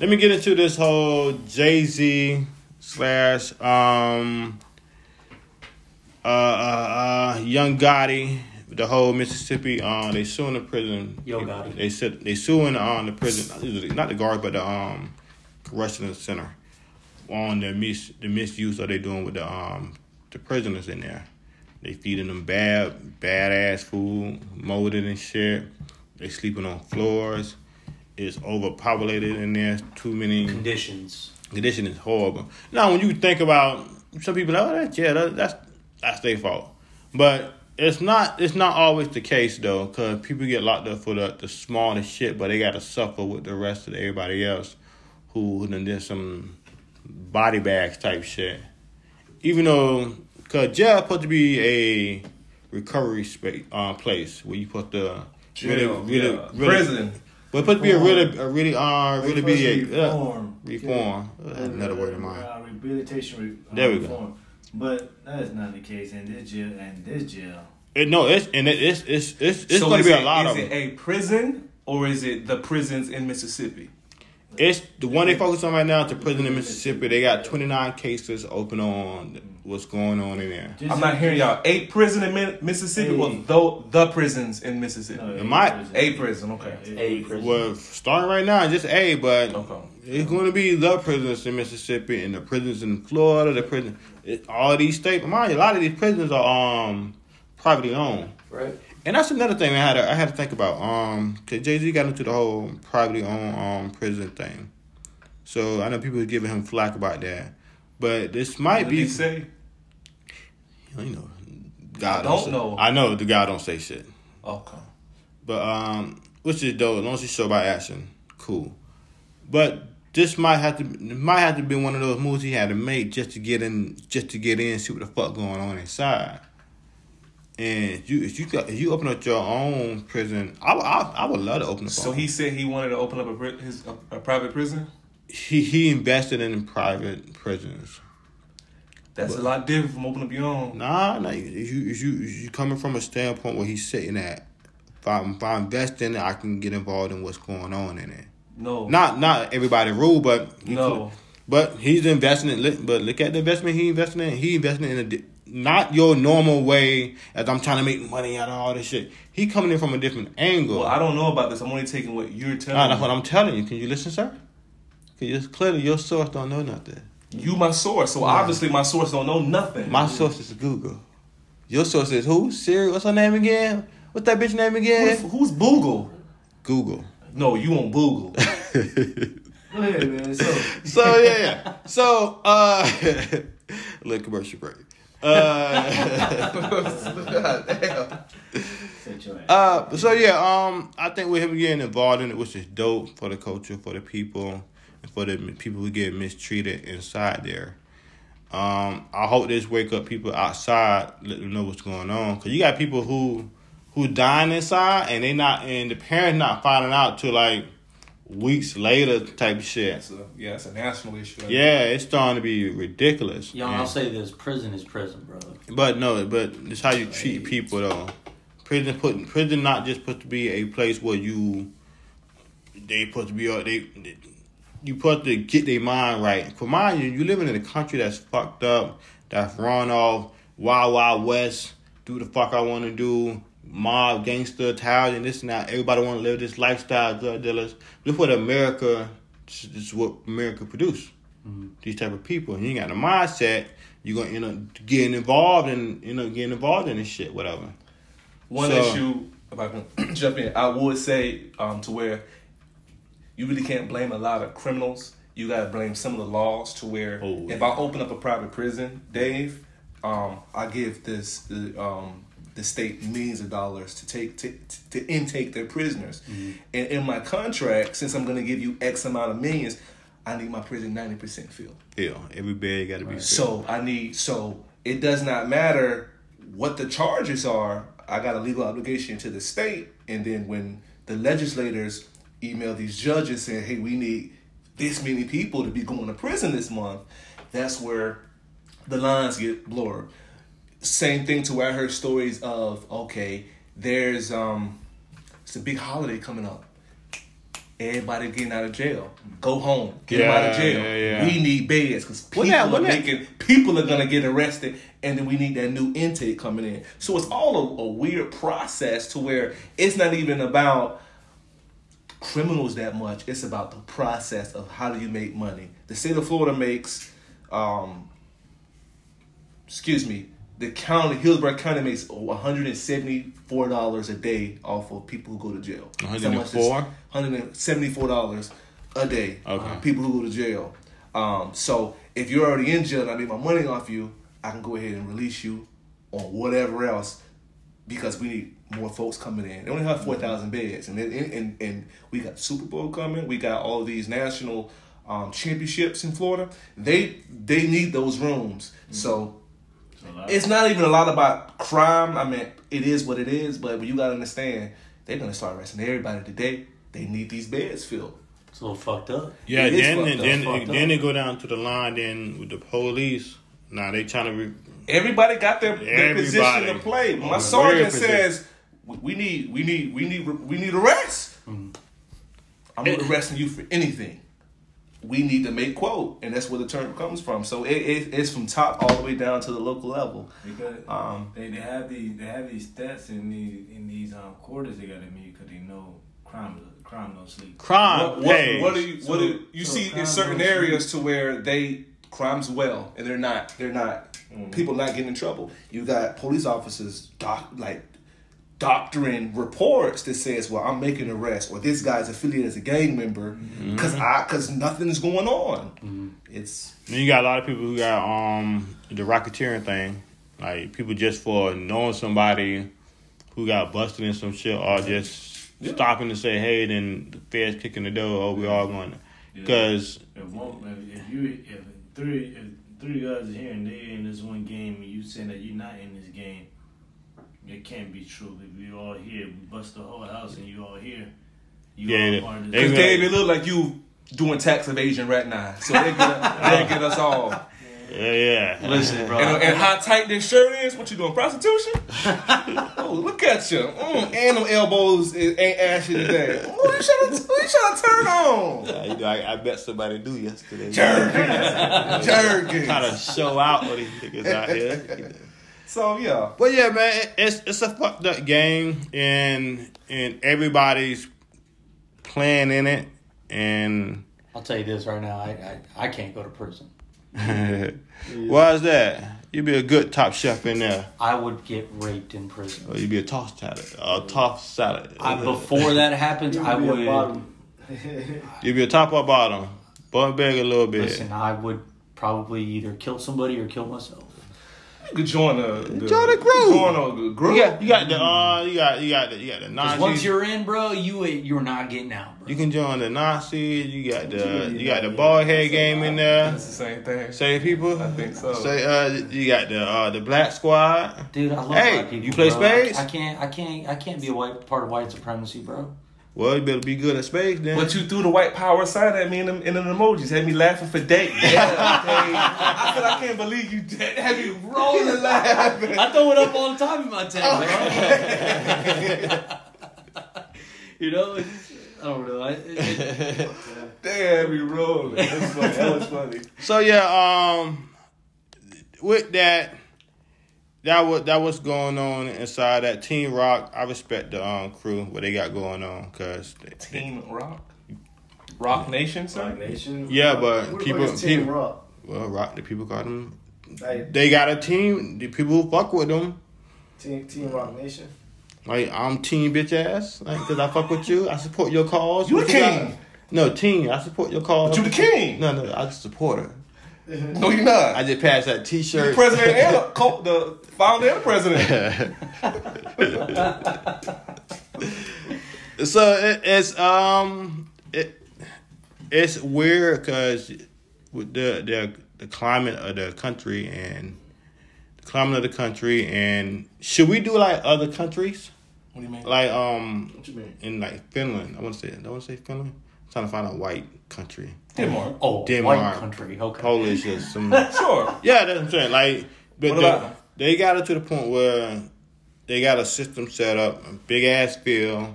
Let me get into this whole Jay Z slash um uh, uh uh Young Gotti, the whole Mississippi. Uh, they suing the prison. Yo Gotti. They said they suing on the prison, not the guard, but the um correctional center on the mis the misuse that they doing with the um the prisoners in there. They feeding them bad bad ass food, molded and shit. They sleeping on floors. It's overpopulated in there. Too many Conditions. condition is horrible. Now, when you think about some people, oh, that's yeah, that, that's that's their fault, but it's not. It's not always the case though, because people get locked up for the the smallest shit, but they got to suffer with the rest of everybody else who done did some body bags type shit. Even though, cause jail supposed to be a recovery space, uh, place where you put the really, Jail, really, yeah. really, Prison. But it's supposed to be a really, a really, uh, really be a reform. uh, reform. That's another word of mine. Uh, rehabilitation. Re- uh, There we go. But that is not the case in this jail. And this jail, It, no, it's and it, it's it's it's, it's so going to be it, a lot is of it a prison or is it the prisons in Mississippi? It's the one they focus on right now. It's the prison in Mississippi. They got twenty nine cases open on what's going on in there. I'm not hearing y'all. Eight prison in Mississippi or Hey. the, the prisons in Mississippi? No, It might- prison. A prison, okay. Yeah, A prison. Well, starting right now, just a, but Okay. it's going to be the prisons in Mississippi and the prisons in Florida. The prison, it, all these states. Mind you, a lot of these prisons are um privately owned. Right. And that's another thing I had to, I had to think about. Um, cause Jay Z got into the whole privately owned um prison thing. So I know people are giving him flack about that, but this might What be. he say? You know, God I don't say- know. I know the guy don't say shit, Okay. but um, which is dope. As long as you show by action, cool. But this might have to might have to be one of those moves he had to make just to get in, just to get in, see what the fuck going on inside. And if you if you got if you open up your own prison, I, would- I, I would love to open up. So he said he wanted to open up a his a, a private prison. he he invested in private prisons. That's a lot different from opening up your own. Nah, nah. You you you you coming from a standpoint where he's sitting at. If I if I invest in it, I can get involved in what's going on in it. No. Not not everybody rule, but No. could- but he's investing in. But look at the investment he invested in. He invested in a not your normal way as I'm trying to make money out of all this shit. He coming in from a different angle. Well, I don't know about this. I'm only taking what you're telling Nah, that's me. what I'm telling you. Can you listen, sir? Can you clearly your source don't know nothing. You my source, so obviously my source don't know nothing. My source is Google. Your source is who? Siri? What's her name again? What's that bitch name again? who's Boogle? Google. No, you on Boogle. Go ahead, man. So, So yeah, yeah. So uh, little commercial break. Uh, set your ass. uh, so yeah, um, I think with him getting involved in it, which is dope for the culture, for the people, and for the people who get mistreated inside there. Um, I hope this wake up people outside, let them know what's going on. Cause you got people who who dying inside, and they not, and the parents not finding out till like weeks later, type of shit. It's a, yeah, it's a national issue. Yeah, it's starting to be ridiculous. Young, And- I'll say this: prison is prison, brother. But no, but it's how you treat people though. Prison put prison not just supposed to be a place where you they supposed to be they, they you supposed to get their mind right. For mind you, you living in a country that's fucked up, that's run off wild wild west, do the fuck I want to do, mob gangster Italian this and that. Everybody want to live this lifestyle, drug dealers. Look what America, this is what America produce. These type of people, and you ain't got the mindset. you're gonna end up getting involved and end up getting involved in this shit, whatever. One So- issue, if I can jump in, I would say um, to where you really can't blame a lot of criminals. You gotta blame some of the laws to where Oh, if I open up a private prison, Dave, um, I give this the um, the state millions of dollars to take to, to intake their prisoners, mm-hmm. and in my contract, since I'm gonna give you X amount of millions, I need my prison ninety percent filled. Yeah, every bed got to be filled. So I need so it does not matter what the charges are. I got a legal obligation to the state, and then when the legislators email these judges saying, "Hey, we need this many people to be going to prison this month," that's where the lines get blurred. Same thing to where I heard stories of okay, there's um, it's a big holiday coming up. Everybody getting out of jail. Go home. Get them out of jail. yeah, yeah. We need beds because people Well, now, are well, now- making people are gonna get arrested, and then we need that new intake coming in. So it's all a, a weird process to where it's not even about criminals that much. It's about the process of how do you make money. The state of Florida makes, um, excuse me, the county Hillsborough County makes one hundred and seventy four dollars a day off of people who go to jail. 104? One hundred and seventy four dollars a day. Okay. on people who go to jail. Um, so if you're already in jail and I need my money off you, I can go ahead and release you on whatever else because we need more folks coming in. They only have four thousand beds, and, and and and we got Super Bowl coming. We got all these national um, championships in Florida. They they need those rooms. So So it's not even a lot about crime. I mean, it is what it is, but you gotta understand they're gonna start arresting everybody today. They need these beds filled. It's a little fucked up. Yeah, It is then fucked then then, then they go down to the line. Then with the police, now they trying to. Re- Everybody got their, their position to play. My sergeant says we we need we need we need we need arrests. Mm-hmm. I'm not arresting you for anything. We need to make quote, and that's where the term comes from. So it, it, it's from top all the way down to the local level. Because Um, they, they have these they have these stats in these in these um quarters they gotta meet because they know crime crime don't sleep. crime. What, what, what do you what do So- you so see in certain don't areas to where they crimes well and they're not they're not Mm-hmm. people not getting in trouble. You got police officers doc like doctoring reports that says, "Well, I'm making an arrest," or this guy's affiliated as a gang member Mm-hmm. because I because nothing's going on. It's Then you got a lot of people who got um the racketeering thing, like people just for knowing somebody who got busted in some shit, or just Yeah. stopping to say, "Hey," then the feds kicking the door. Oh, we all going because If one if, if you if three if three guys are here and they in this one game and you saying that you're not in this game, it can't be true. If you all here, we bust the whole house and you all here, you Yeah, all part of this. because Dave, it look like you doing tax evasion right now, so they get they get us all. yeah, yeah. Listen, bro. And, and how tight this shirt is? What you doing? Prostitution? oh, look at you. Mm, and them elbows is, ain't ashy today. Who you trying to, who you trying to turn on? Yeah, you know, I, I bet somebody do yesterday. Jergens. Jergens. Kind of show out what these niggas out here. So, yeah. But yeah, man, it's it's a fucked up game, and and everybody's playing in it, and I'll tell you this right now. I I, I can't go to prison. why is that? You'd be a good top chef in there, I would get raped in prison. or you'd be a toss salad, a toss salad. I, before that happens, I be a would. bottom. You'd be a top or bottom, bump big a little bit. Listen, I would probably either kill somebody or kill myself. You could join the, the Join the group. Join a group. You got you got the uh you got you got the you got the Nazis. once you're in, bro, you you're not getting out, bro. you can join the Nazis. You got the you got the bald head game in there. It's the same thing. Say people. I think so. Say uh you got the uh the black squad. Dude, I love Hey, white people. you play bro. spades? I, I can't. I can't. I can't be a white part of white supremacy, bro. Well, you better be good at space then. But you threw the white power sign at me in them, in them emojis. Had me laughing for days. Yeah, Dave. I said, I can't believe you did. Had me rolling laughing. I throw it up all the time in my town, bro. you know, I don't know. I, it, it, They had me rolling. That's funny. That was funny. So yeah, um, with that, that was that was going on inside that Team Roc. I respect the um crew what they got going on because Team Roc. Roc Nation, sir. Roc Nation. Yeah, but Who the people- is Team people- Rock. well, Rock the people got them. Like They got a team. The people who fuck with them. Team Team Roc Nation. Like I'm team bitch ass. Like, cause I fuck with you. I support your cause. You What the got? king. No team. I support your cause. But you the king. No, no, I just support her. No, you're not. I just passed that T-shirt. the president and the, co- the founder and president. so it, it's um it it's weird because with the the the climate of the country and the climate of the country and should we do like other countries What do you mean? like um What you mean? in like Finland I want to say I want to say Finland I'm trying to find a white country Denmark. oh, Denmark. white country. Okay. Polish or some Sure. Yeah, that's what I'm saying. Like, but What the- they got it to the point where they got a system set up, a big ass field.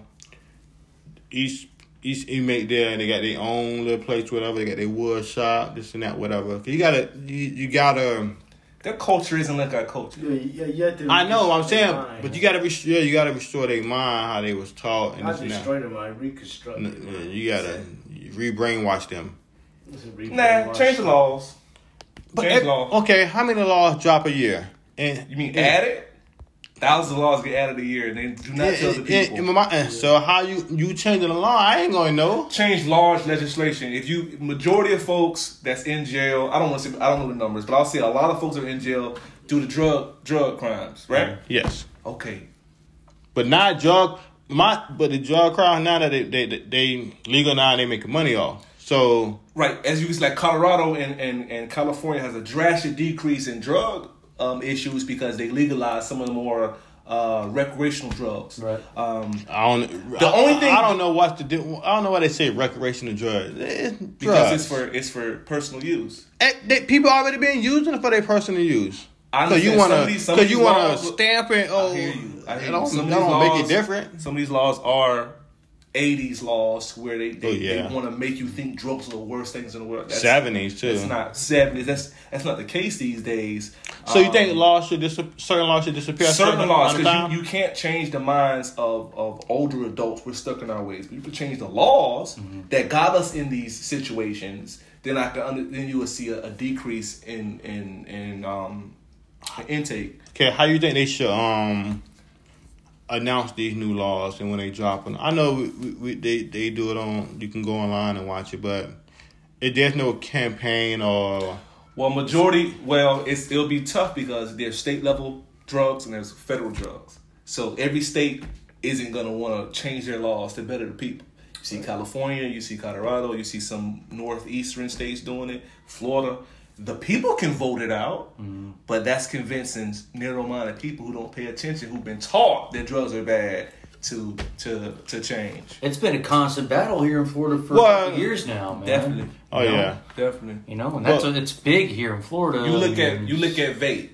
Each each inmate there, and they got their own little place, whatever. They got their wood shop, this and that, whatever. You gotta, you, you gotta. Their culture isn't like our culture. Yeah, yeah, you have to I know, I'm saying, mind. but you gotta, rest- yeah, you gotta restore their mind how they was taught and not this and that. destroy their mind, reconstruct. their Yeah. You gotta re-brainwash them. It's a Nah, change the laws. But Change eh, law. okay, how many laws drop a year? And You mean and- added? Thousands of laws get added a year, and they do not tell the people. and my- and so how you you changing the law? I ain't gonna know. change large legislation. If you majority of folks that's in jail, I don't want to say I don't know the numbers, but I'll say a lot of folks are in jail due to drug drug crimes, right? Yes, Okay. but not drug. My but the drug crime now that they they they legal now they making money off. So Right, as you can see, like Colorado and, and, and California has a drastic decrease in drug um, issues because they legalized some of the more uh, recreational drugs. Right. Um, I don't. The I, only thing- I don't know what's the. di- I don't know why they say recreational drugs. It's because drugs. it's for it's for personal use. Eh, they, people already been using it for their personal use. I Cause you understand wanna, some of these- some of cause you wanna stamp it. Oh, I hear you. I hear that you. don't, Some of these don't make it different. Some of these laws are 80s laws where they they, Oh, yeah. they want to make you think drugs are the worst things in the world. That's- Seventies too. It's not 70s. That's that's not the case these days. So you Um, think laws should dis- certain laws should disappear? a certain laws because you, you can't change the minds of, of older adults. We're stuck in our ways, but you can change the laws Mm-hmm. that got us in these situations. Then I can under, then you will see a, a decrease in in in um intake. Okay, how you think they should um announce these new laws and when they drop them? I know we, we, they they do it on. You can go online and watch it, but if there's no campaign or Well, majority, well, it's it'll be tough because there's state level drugs and there's federal drugs. So every state isn't gonna want to change their laws to better the people. You see California, you see Colorado, you see some northeastern states doing it, Florida. The people can vote it out, mm-hmm. but that's convincing narrow-minded people who don't pay attention, who've been taught that drugs are bad, to to to change. It's been a constant battle here in Florida for Well, years now, man. Definitely, oh You know? yeah, definitely. You know, and that's Well- it's big here in Florida. You look at you look at vape.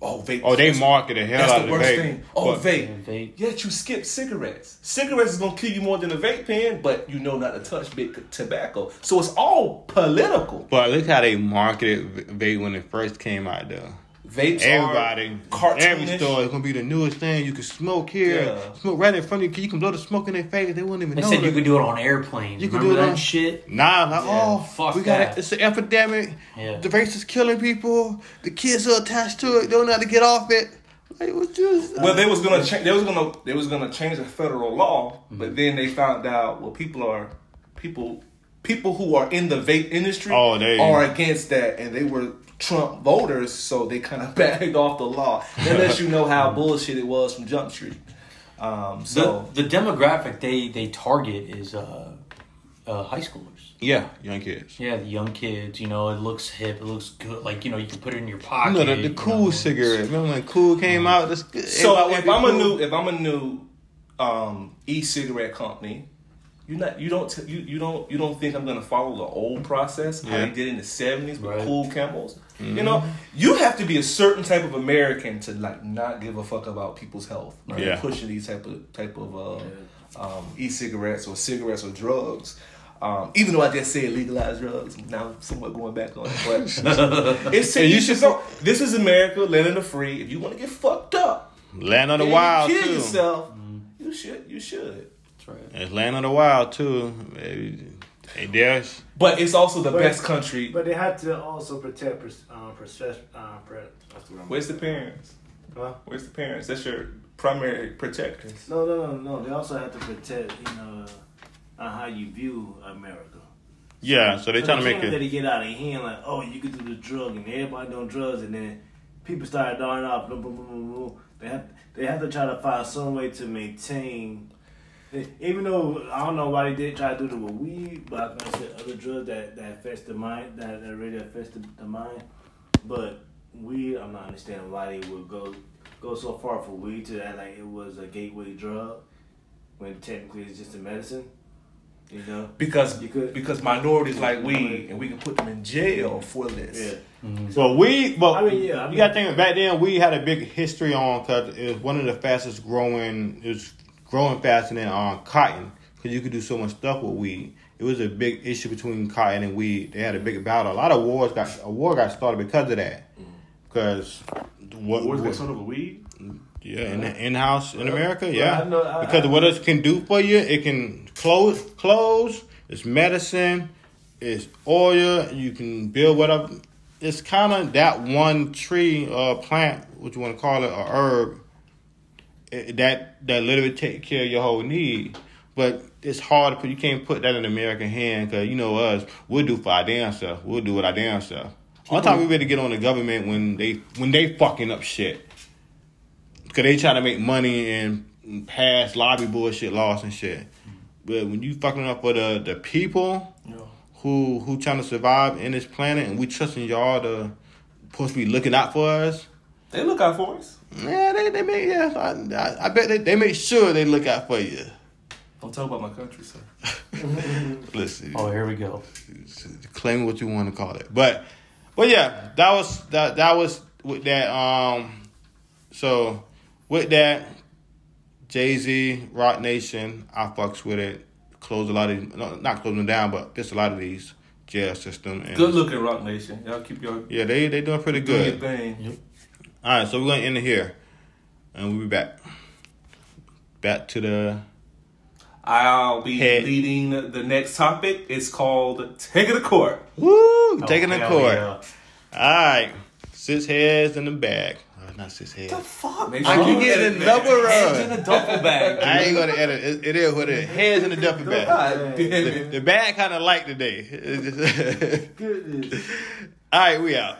Oh, vape. oh they market the hell That's out the of worst vape. thing. Oh, But- vape. vape. Yet you skip cigarettes. Cigarettes is gonna kill you more than a vape pen, but you know not to touch big tobacco. So it's all political. But look how they marketed vape when it first came out though. Vapes Everybody, are every store is gonna be the newest thing. You can smoke here, Yeah. smoke right in front of you. You can blow the smoke in their face. They wouldn't even They know. said you that. could do it on airplanes. You could Remember do it that on- shit? Nah, like, Yeah, oh, fuck we got that. it. It's an epidemic. Yeah. The race is killing people. The kids are attached to it. They don't know how to get off it. Like, what you? Well, they was gonna change. They was gonna. They was gonna change the federal law, Mm-hmm. but then they found out. Well, people are people. People who are in the vape industry Oh, they- are against that, and they were Trump voters, so they kind of backed off the law. That lets you know how bullshit it was from Jump Street. Um, so the the demographic they they target is uh, uh, high schoolers. yeah, young kids. Yeah, the young kids. You know, it looks hip. It looks good. Like you know, you can put it in your You pocket. know the, the you cool know. cigarette. Remember when Kool came out? That's good. So Everybody if wanted I'm a new if I'm a new um, e-cigarette company, you not you don't t- you, you don't you don't think I'm gonna follow the old process how Yeah. they did in the '70s with Right. cool Camels. Mm-hmm. You know, you have to be a certain type of American to like not give a fuck about people's health. Right? Yeah. pushing these type of type of uh, um, e-cigarettes or cigarettes or drugs. Um, even though I just said legalize drugs, now I'm somewhat going back on it. But it's And you you should should know, this is America, land of the free. If you want to get fucked up, Land of the Wild you kill too. yourself, you should. You should. That's right. It's Land of the Wild too. Baby. Hey, there's But it's also the But- best country. But they have to also protect pers- uh, perce- uh, pre- what's the word? Where's the parents? Huh? Where's the parents? That's your primary protectors. No, no, no, no. They also have to protect, you know, uh, how you view America. yeah. So they So trying to make it. let it get out of hand. Like, oh, you could do the drug, and everybody doing drugs, and then people start dying off. Boom, boom, boom, boom, boom. They have they have to try to find some way to maintain. Even though I don't know why they did try to do it with weed, but like I said other drugs that, that affects the mind, that, that really affects the, the mind. But weed, I'm not understanding why they would go go so far for weed to act like it was a gateway drug when technically it's just a medicine. You know. Because You could- because minorities like weed and we can put them in jail for this. Yeah. Mm-hmm. Well, we, but I mean, yeah, I you got to think back then we had a big history on because it was one of the fastest growing. It was growing faster than um, cotton. because you could do so much stuff with weed. It was a big issue between cotton and weed. They had a big battle. A lot of wars got a war got started because of that. Because what, Wars started with weed. yeah, in in house in America, Well, yeah. I know- I- because I- what it can do for you, it can close clothes. It's medicine. It's oil. You can build whatever. It's kind of that one tree or plant, what you want to call it, or herb. That that literally take care of your whole need. But it's hard to put. You can't put that in American hand because you know us. We'll do for our damn self. We'll do it our damn self. One time we better get on the government when they when they fucking up shit. Cause they try to make money and pass lobby bullshit laws and shit. But when you fucking up for the, the people who who trying to survive in this planet and we trusting y'all to supposed to be looking out for us, They look out for us. yeah, they they make yeah, I, I, I bet they, they make sure they look out for you. Don't talk about my country, sir. Listen, Oh, here we go. claim what you want to call it. But but yeah, that was that that was with that um so with that Jay Z, Roc Nation, I fucks with it. Close a lot of these, no, not closing them down, but just a lot of these jail system. And Good looking Roc Nation. Y'all keep your Yeah, they they doing pretty doing your good. thing. All right, so we're gonna end it here, and we'll be back. Back to the I'll be Head. leading the next topic. It's called Take It to Court. woo taking the Oh, court. yeah. All right, six heads in the bag. Oh, not six heads. What the fuck. Make I can get a double Heads in a duffel bag. I ain't gonna edit. It, it is what it is. Heads in the duffel bag. God The, the bag kind of light today. Goodness. All right, we out.